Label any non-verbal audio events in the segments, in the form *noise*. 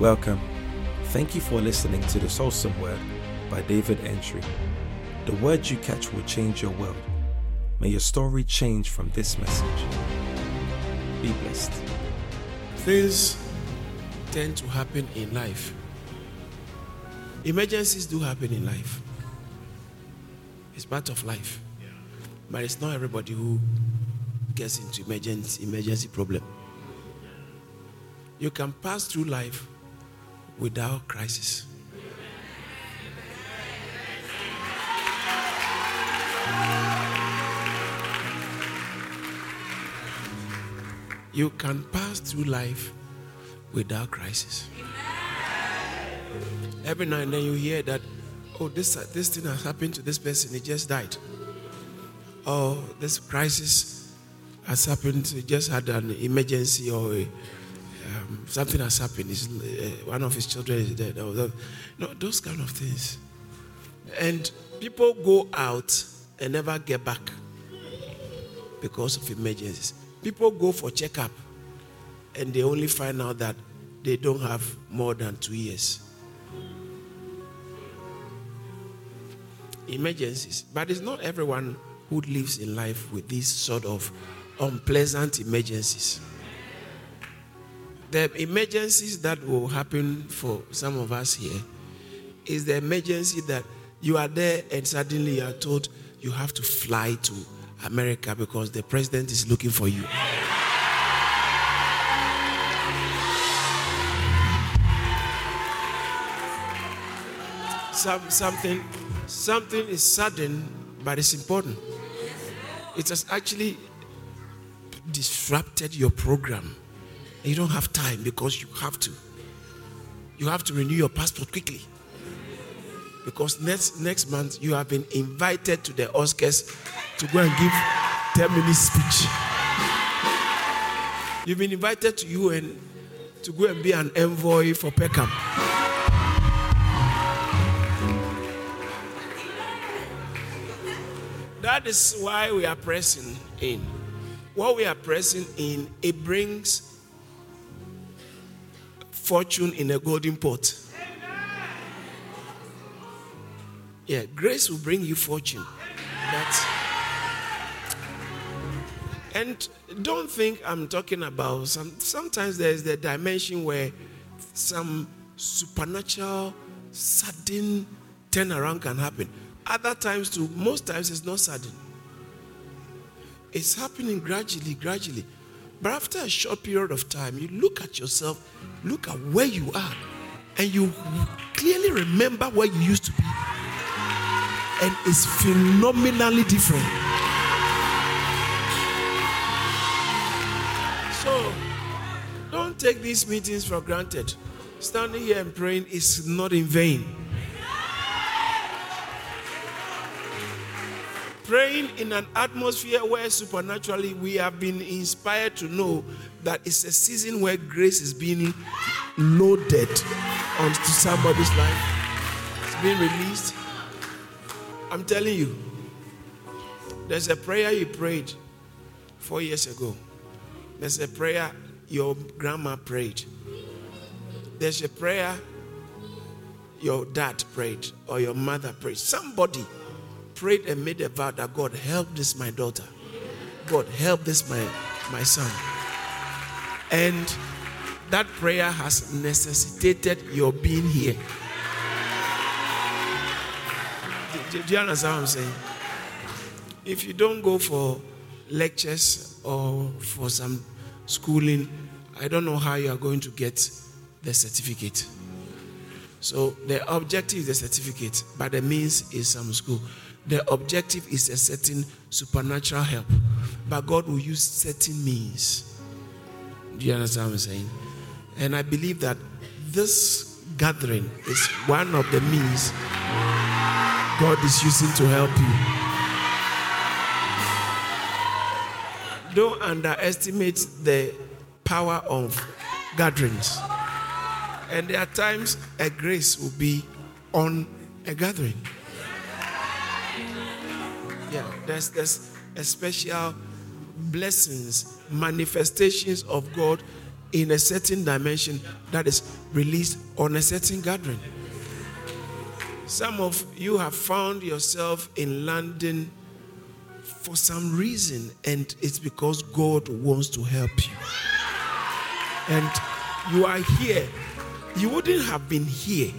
Welcome. Thank you for listening to the Soulsome Word by David Antwi. The words you catch will change your world. May your story change from this message. Be blessed. Things tend to happen in life. Emergencies do happen in life. It's part of life. But it's not everybody who gets into emergency emergency problem. You can pass through life without crisis. You can pass through life without crisis. Every now and then you hear that, oh, this, uh, this thing has happened to this person, he just died. Oh, this crisis has happened, he just had an emergency or a, something has happened. Uh, one of his children is dead. The, no, those kind of things. And people go out and never get back because of emergencies. People go for checkup and they only find out that they don't have more than two years. Emergencies. But it's not everyone who lives in life with these sort of unpleasant emergencies. The emergencies that will happen for some of us here is the emergency that you are there and suddenly you are told you have to fly to America because the president is looking for you. Some, something, something is sudden, but it's important. It has actually disrupted your program. You don't have time because you have to. You have to renew your passport quickly. Because next next month you have been invited to the Oscars to go and give 10 minutes speech. You've been invited to UN to go and be an envoy for Peckham. That is why we are pressing in. What we are pressing in, it brings fortune in a golden pot. Yeah, grace will bring you fortune. And don't think I'm talking about some. Sometimes there's the dimension where some supernatural, sudden turnaround can happen. Other times, too, most times it's not sudden. It's happening gradually, gradually. But after a short period of time, you look at yourself, look at where you are, and you clearly remember where you used to be. And it's phenomenally different. So, don't take these meetings for granted. Standing here and praying is not in vain. Praying in an atmosphere where supernaturally we have been inspired to know that it's a season where grace is being loaded onto somebody's life. It's being released. I'm telling you, there's a prayer you prayed four years ago. There's a prayer your grandma prayed. There's a prayer your dad prayed or your mother prayed. Somebody prayed and made a vow that God help this my daughter. God help this my my son. And that prayer has necessitated your being here. Do, do you understand what I'm saying? If you don't go for lectures or for some schooling, I don't know how you are going to get the certificate. So the objective is the certificate, but the means is some school. The objective is a certain supernatural help, but God will use certain means. Do you understand what I'm saying? And I believe that this gathering is one of the means God is using to help you. Don't underestimate the power of gatherings. And there are times a grace will be on a gathering. There's, there's a special blessings, manifestations of God in a certain dimension that is released on a certain gathering. Some of you have found yourself in London for some reason, and it's because God wants to help you. And you are here. You wouldn't have been here,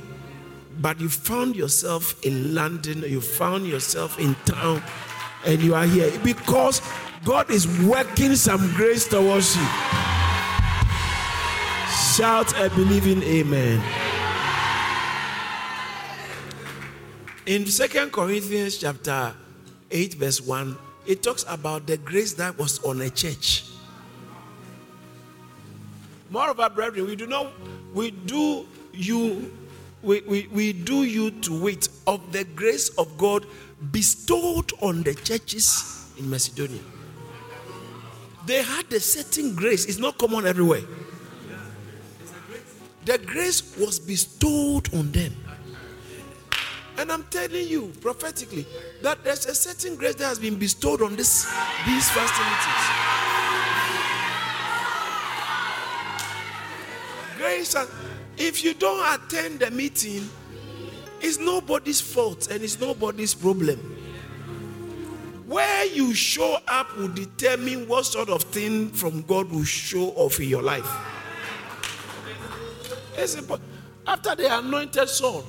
but you found yourself in London, you found yourself in town, and you are here because God is working some grace towards you. Shout a believing amen. In Second Corinthians chapter 8, verse 1, it talks about the grace that was on a church. Moreover, brethren, we do not we do you we, we, we do you to wait of the grace of God bestowed on the churches in Macedonia. They had a certain grace, it's not common everywhere. The grace was bestowed on them. And I'm telling you prophetically that there's a certain grace that has been bestowed on this, these meetings. Grace, uh, if you don't attend the meeting, it's nobody's fault and it's nobody's problem. Where you show up will determine what sort of thing from God will show off in your life. It's important. After the anointed Saul,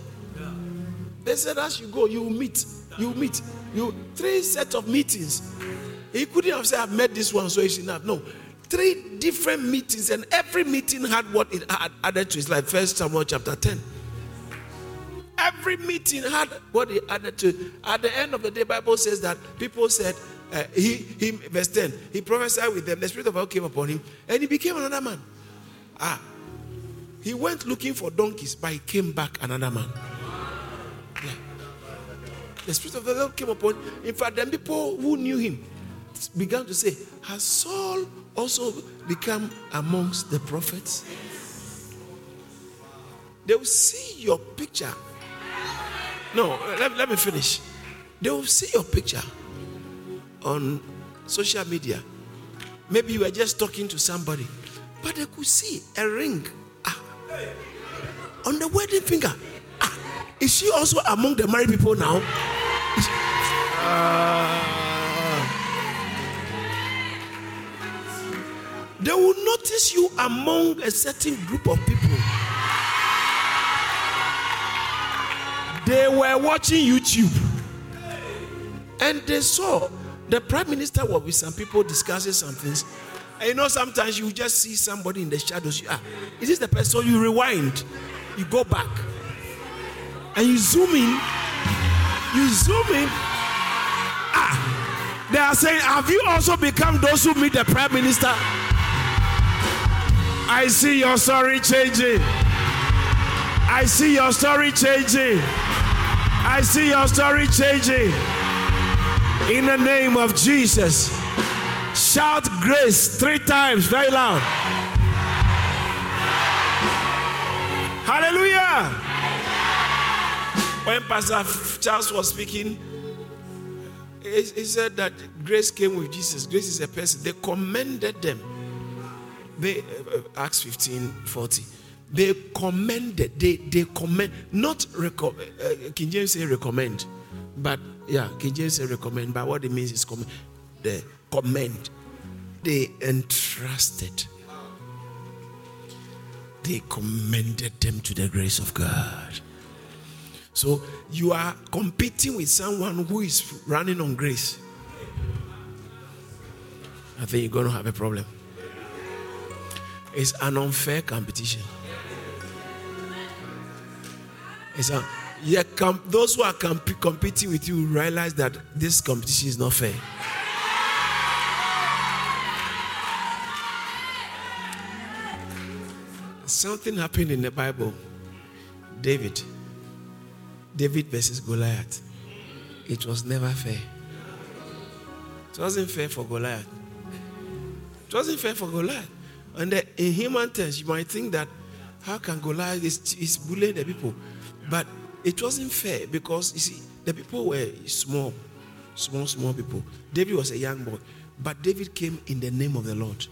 they said, as you go, you will meet. You will meet. You three set of meetings. He couldn't have said, I've met this one, so it's enough. No. Three different meetings, and every meeting had what it had added to his life. First Samuel chapter 10. Every meeting had what it added to. At the end of the day, Bible says that people said, uh, he, he, verse 10, he prophesied with them. The Spirit of God came upon him, and he became another man. Ah, he went looking for donkeys, but he came back another man. The Spirit of the Lord came upon. him. In fact, then people who knew him began to say, Has Saul also become amongst the prophets? They will see your picture. No, let, let me finish. They will see your picture on social media. Maybe you were just talking to somebody, but they could see a ring ah, on the wedding finger. Ah, is she also among the married people now? they will notice you among a certain group of people. They were watching YouTube and they saw the prime minister was with some people discussing some things. And you know, sometimes you just see somebody in the shadows. You, ah, is this the person? You rewind, you go back, and you zoom in. You zoom in. Ah, they are saying, Have you also become those who meet the prime minister? I see your story changing. I see your story changing. I see your story changing. In the name of Jesus. Shout grace three times, very loud. Hallelujah. When Pastor Charles was speaking, he, said that grace came with Jesus. Grace is a person. They commended them. They uh, Acts 15 40. They commended, they they commend, not reco- uh, King James say recommend, but yeah, King James say recommend, but what it means is commend. They commend. They entrusted. They commended them to the grace of God. So you are competing with someone who is running on grace. I think you're going to have a problem. It's an unfair competition. It's a, yeah, those who are comp- competing with you realize that this competition is not fair. Something happened in the Bible. David. David versus Goliath. It was never fair. It wasn't fair for Goliath. It wasn't fair for Goliath. And the, in human terms, you might think that how can Goliath is bullying the people? But it wasn't fair because you see, the people were small, small, small people. David was a young boy, but David came in the name of the Lord.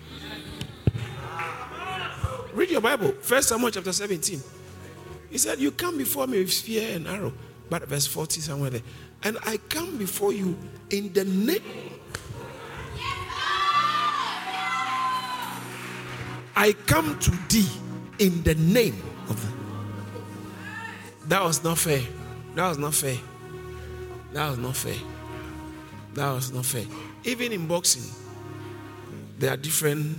Read your Bible. First Samuel chapter 17. He said, You come before me with spear and arrow. But verse 40 somewhere there. And I come before you in the name. I come to thee in the name of the. That was not fair. That was not fair. That was not fair. That was not fair. Even in boxing, there are different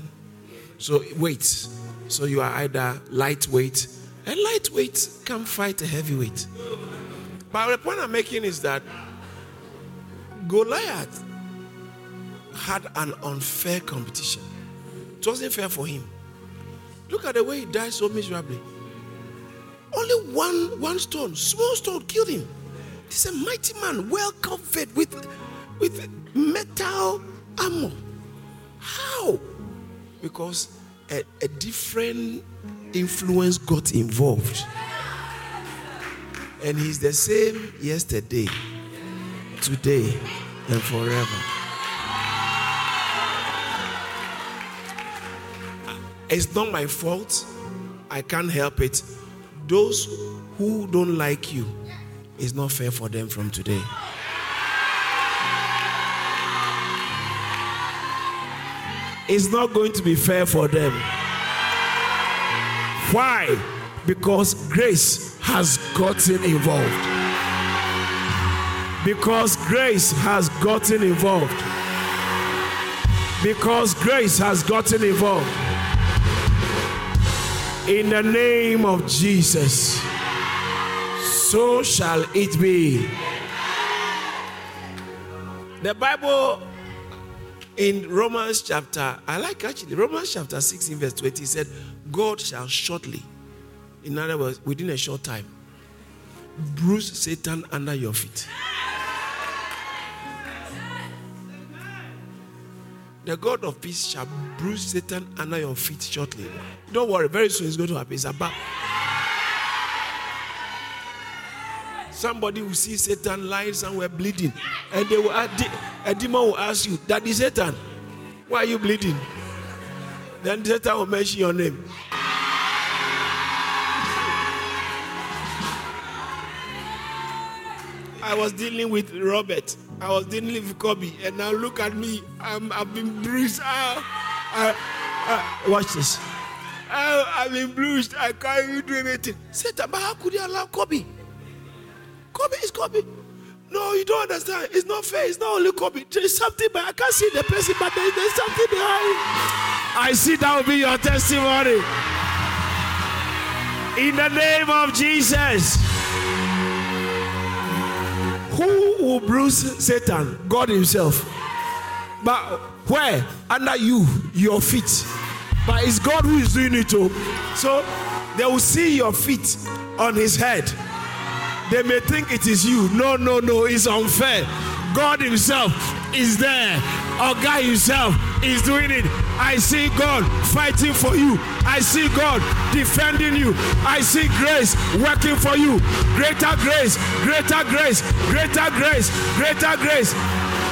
so weights. So you are either lightweight, and lightweight can fight a heavyweight. But the point I'm making is that Goliath had an unfair competition. It wasn't fair for him. Look at the way he died so miserably. Only one, one stone, small stone, killed him. He's a mighty man, well covered with, with metal armor. How? Because a, a different influence got involved. And he's the same yesterday, today, and forever. It's not my fault. I can't help it. Those who don't like you, it's not fair for them from today. It's not going to be fair for them. Why? Because grace has gotten involved. Because grace has gotten involved. Because grace has gotten involved. In the name of Jesus, so shall it be. The Bible in Romans chapter, I like actually, Romans chapter 16, verse 20 said, God shall shortly, in other words, within a short time, bruise Satan under your feet. The God of peace shall bruise Satan under your feet shortly. Don't worry, very soon it's going to happen. It's about. Somebody will see Satan lying somewhere bleeding, and they will a demon will ask you, That is Satan. Why are you bleeding? Then Satan will mention your name. I was dealing with Robert. I was dealing with Kobe, and now look at me. I'm, I've been bruised. Ah, ah, watch this. Ah, I've been bruised. I can't even do anything. Satan, but how could you allow Kobe? Kobe is Kobe. No, you don't understand. It's not fair. It's not only Kobe. There's something, but I can't see the person, but there's, there's something behind. I see that will be your testimony. In the name of Jesus. Who will bruise Satan? God Himself. But where? Under you, your feet. But it's God who is doing it too. So they will see your feet on His head. They may think it is you. No, no, no. It's unfair. God Himself is there. Our God Himself is doing it. I see God fighting for you. I see God defending you. I see grace working for you. Greater grace, greater grace, greater grace, greater grace.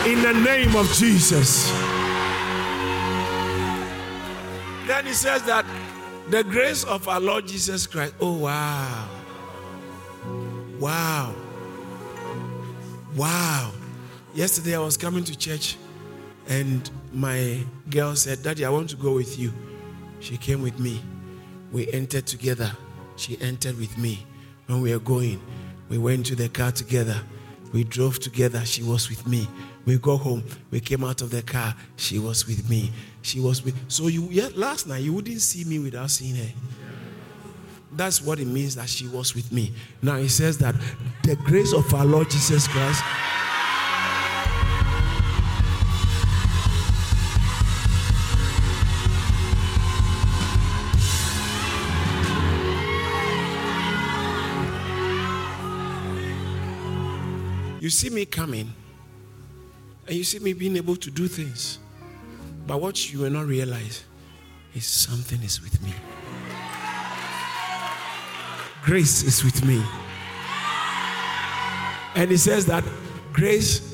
In the name of Jesus. Then he says that the grace of our Lord Jesus Christ. Oh, wow. Wow. Wow. Yesterday I was coming to church and my girl said, Daddy, I want to go with you. She came with me. We entered together. She entered with me. When we were going, we went to the car together. We drove together. She was with me. We go home. We came out of the car. She was with me. She was with. So you yeah, last night you wouldn't see me without seeing her. That's what it means that she was with me. Now he says that the grace of our Lord Jesus Christ. You see me coming, and you see me being able to do things. But what you will not realize is something is with me. Grace is with me. And he says that grace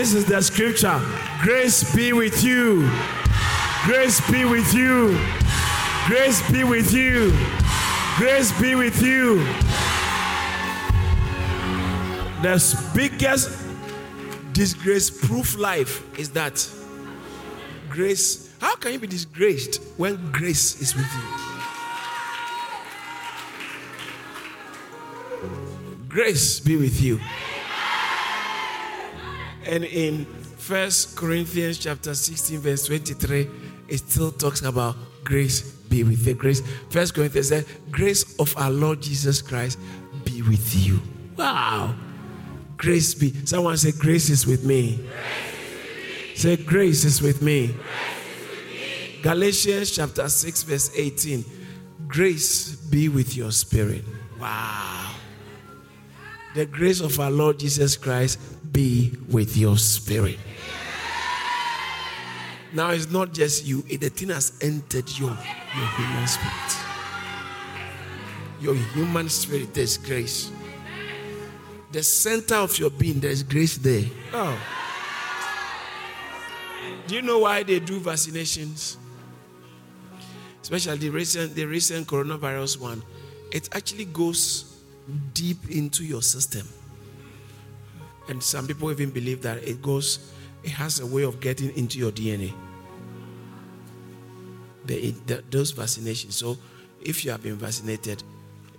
This is the scripture. Grace be with you. Grace be with you. Grace be with you. Grace be with you. The biggest disgrace proof life is that grace. How can you be disgraced when grace is with you? Grace be with you. And in First Corinthians chapter 16, verse 23, it still talks about grace be with you. Grace. First Corinthians says, Grace of our Lord Jesus Christ be with you. Wow. Grace be. Someone say, Grace is with me. Me. Say, Grace is with me. Is with me. Galatians chapter 6, verse 18. Grace be with your spirit. Wow. The grace of our Lord Jesus Christ be with your spirit. Now it's not just you, the thing has entered your, your human spirit. Your human spirit, there's grace. The center of your being, there's grace there. Oh. Do you know why they do vaccinations? Especially the recent, the recent coronavirus one. It actually goes deep into your system. And some people even believe that it goes, it has a way of getting into your DNA. The, the, those vaccinations. So if you have been vaccinated,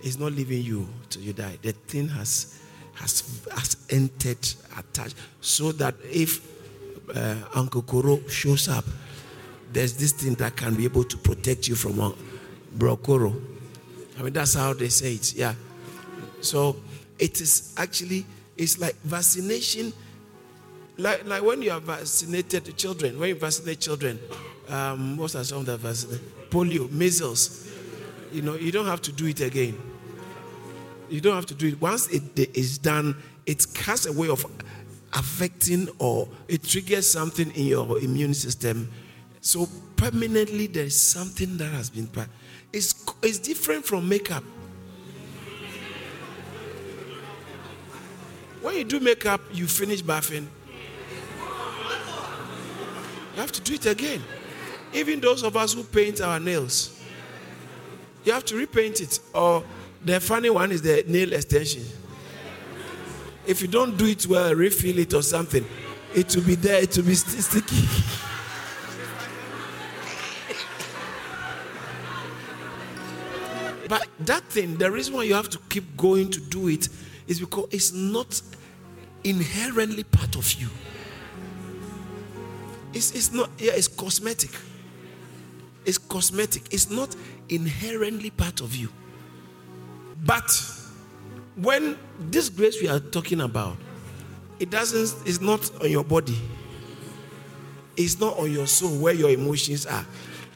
it's not leaving you till you die. The thing has has has entered, attached, so that if uh, Uncle Koro shows up, there's this thing that can be able to protect you from uh, Brokoro. I mean, that's how they say it. Yeah. So it is actually it's like vaccination. Like, like when you are vaccinated children, when you vaccinate children, um, are some of the vaccines? Polio, measles. You know, you don't have to do it again. You don't have to do it. Once it is done, it casts a way of affecting or it triggers something in your immune system. So permanently, there is something that has been. It's, it's different from makeup. When you do makeup, you finish bathing. You have to do it again. Even those of us who paint our nails, you have to repaint it. Or the funny one is the nail extension. If you don't do it well, refill it or something, it will be there, it will be st- sticky. *laughs* but that thing, the reason why you have to keep going to do it is because it's not inherently part of you. It's, it's not, yeah, it's cosmetic. It's cosmetic. It's not inherently part of you. But when this grace we are talking about, it doesn't, it's not on your body. It's not on your soul where your emotions are.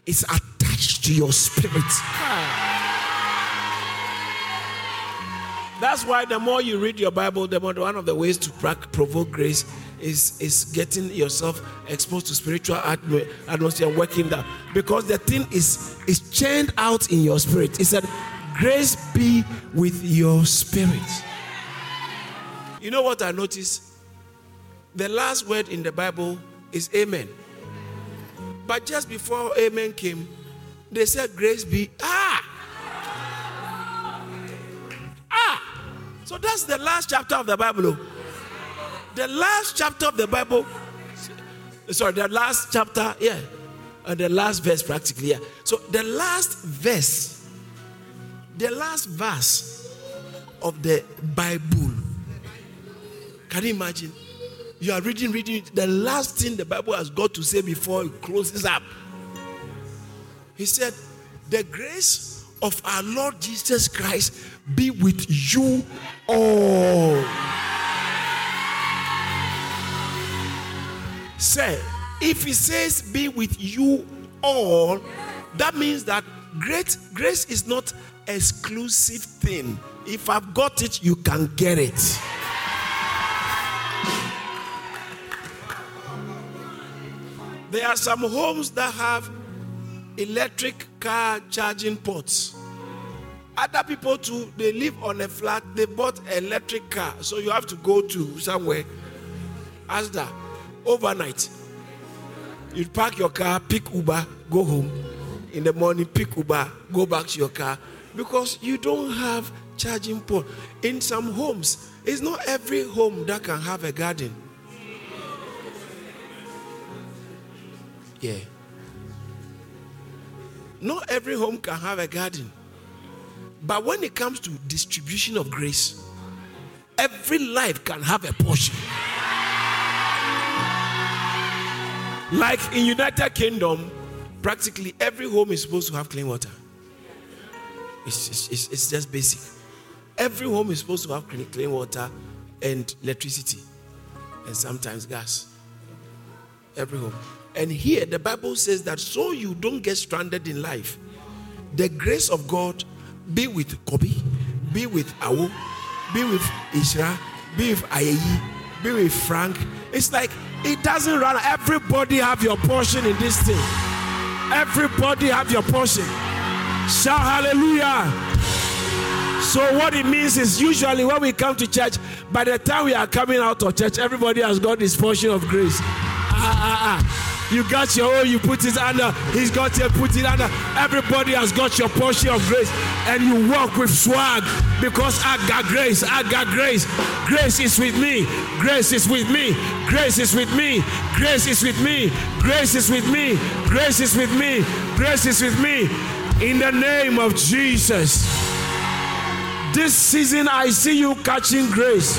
It's attached to your spirit. That's why the more you read your Bible, the more one of the ways to provoke grace is, is getting yourself exposed to spiritual atmosphere, and working that. Because the thing is, is churned out in your spirit. It said, Grace be with your spirit. You know what I noticed? The last word in the Bible is Amen. But just before Amen came, they said, Grace be. Ah! So that's the last chapter of the Bible. Oh. The last chapter of the Bible. Sorry, the last chapter, yeah. And the last verse, practically, yeah. So the last verse, the last verse of the Bible. Can you imagine? You are reading, reading, the last thing the Bible has got to say before it closes up. He said, The grace of our Lord Jesus Christ be with you all. Say, if he says be with you all, that means that great grace is not exclusive thing. If I've got it, you can get it. There are some homes that have electric car charging ports. Other people too, they live on a flat, they bought electric car. So you have to go to somewhere. Asda. overnight. You park your car, pick Uber, go home. In the morning, pick Uber, go back to your car because you don't have charging port. In some homes, it's not every home that can have a garden. Yeah. Not every home can have a garden. But when it comes to distribution of grace, every life can have a portion. Like in United Kingdom, practically every home is supposed to have clean water. It's, it's, it's just basic. Every home is supposed to have clean, clean water and electricity, and sometimes gas. Every home. And here the Bible says that so you don't get stranded in life, the grace of God be with Kobe, be with Awo, be with Isra, be with Ayeyi, be with Frank. It's like it doesn't run. Everybody have your portion in this thing. Everybody have your portion. Shout hallelujah. So what it means is usually when we come to church, by the time we are coming out of church, everybody has got his portion of grace. Ah, ah, ah. You got your own, you put it under. He's got your put it under. Everybody has got your portion of grace. And you walk with swag because I got grace. I got grace. Grace is with me. Grace is with me. Grace is with me. Grace is with me. Grace is with me. Grace is with me. Grace is with me. In the name of Jesus. This season, I see you catching grace.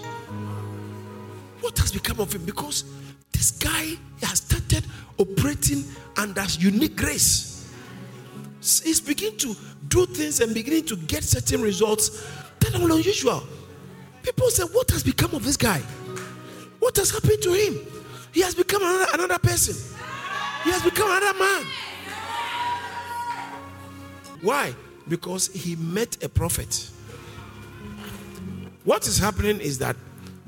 has become of him? Because this guy has started operating under unique grace. He's beginning to do things and beginning to get certain results that are unusual. People say, What has become of this guy? What has happened to him? He has become another, another person. He has become another man. Why? Because he met a prophet. What is happening is that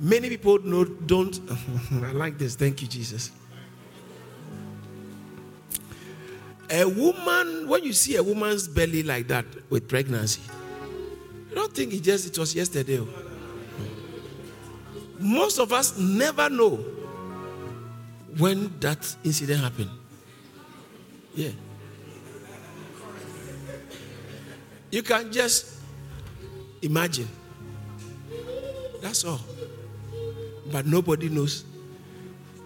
Many people know, don't. *laughs* I like this. Thank you, Jesus. A woman, when you see a woman's belly like that with pregnancy, you don't think it just it was yesterday. Oh. Most of us never know when that incident happened. Yeah. You can just imagine. That's all but nobody knows.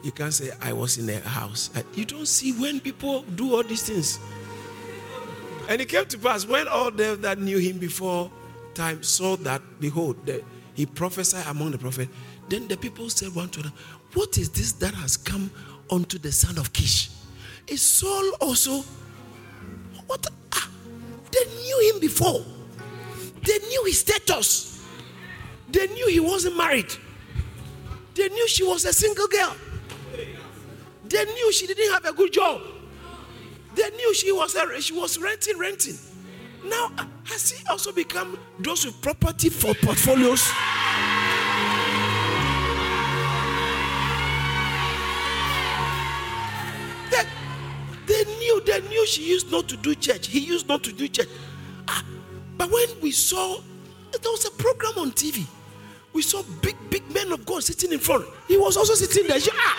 You can't say, I was in a house. You don't see when people do all these things. And it came to pass when all them that knew him before time saw that, behold, the, he prophesied among the prophet. Then the people said one to another, What is this that has come unto the son of Kish? Is Saul also? What? Ah, they knew him before. They knew his status. They knew he wasn't married. They knew she was a single girl. They knew she didn't have a good job. They knew she was a, she was renting, renting. Now has he also become those with property for portfolios? They, they knew, they knew she used not to do church. He used not to do church. Ah, but when we saw there was a program on TV we saw big, big men of God sitting in front. He was also sitting there. Ah.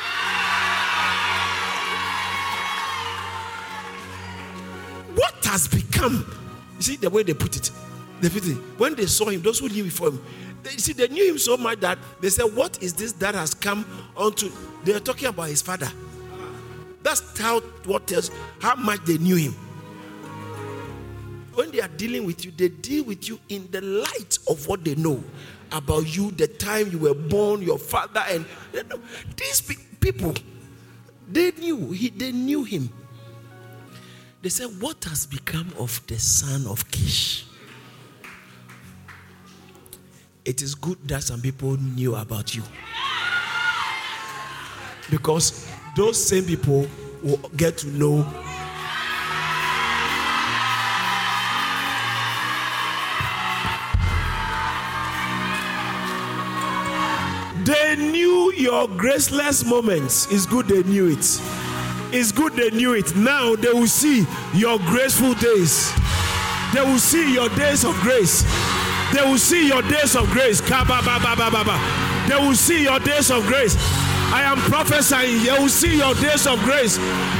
What has become? You see the way they put it. They put it. When they saw him, those who knew before him, they, see, they knew him so much that they said, What is this that has come onto? They are talking about his father. That's how what tells how much they knew him. When they are dealing with you, they deal with you in the light of what they know about you, the time you were born, your father, and you know, these people, they knew he, they knew him. They said, "What has become of the son of Kish?" It is good that some people knew about you. because those same people will get to know your graceless moments. It's good they knew it. It's good they knew it. Now they will see your graceful days. They will see your days of grace. They will see your days of grace. They will see your days of grace. I am prophesying. You will see your days of grace.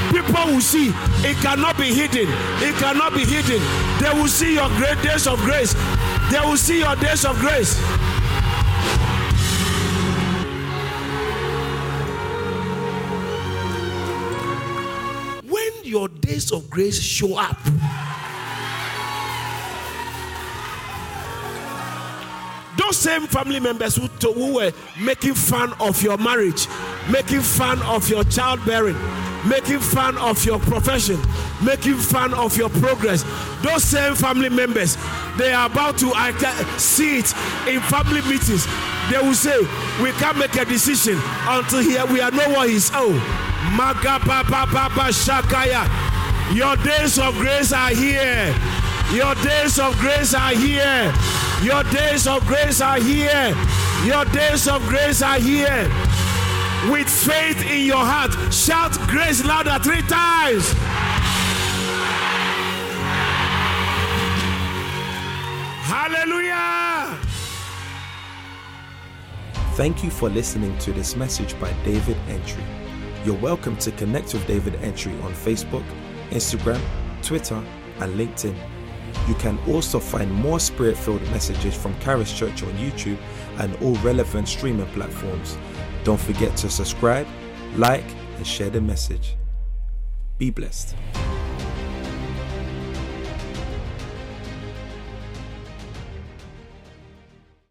People will see. It cannot be hidden. It cannot be hidden. They will see your great days of grace. They will see your days of grace. Your days of grace show up. Those same family members who, who were making fun of your marriage, making fun of your childbearing, making fun of your profession, making fun of your progress. Those same family members, they are about to I can see it in family meetings. They will say, We can't make a decision until here we are know what oh. Shakaya. Your days of grace are here. Your days of grace are here. Your days of grace are here. Your days of grace are here. With faith in your heart, shout grace louder three times. Hallelujah. Thank you for listening to this message by David Antwi. You're welcome to connect with David Antwi on Facebook, Instagram, Twitter, and LinkedIn. You can also find more spirit filled messages from Charis Church on YouTube and all relevant streaming platforms. Don't forget to subscribe, like, and share the message. Be blessed.